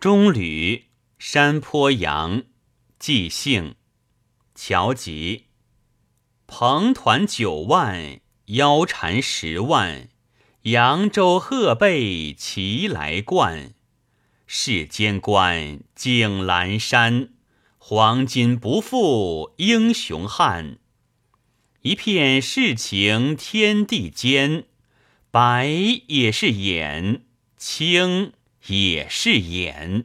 中吕山坡羊，即兴。乔吉。彭团九万，腰缠十万，扬州鹤背齐来冠。世间观景阑珊，黄金不负英雄汉。一片世情天地间，白也是眼，青也是眼。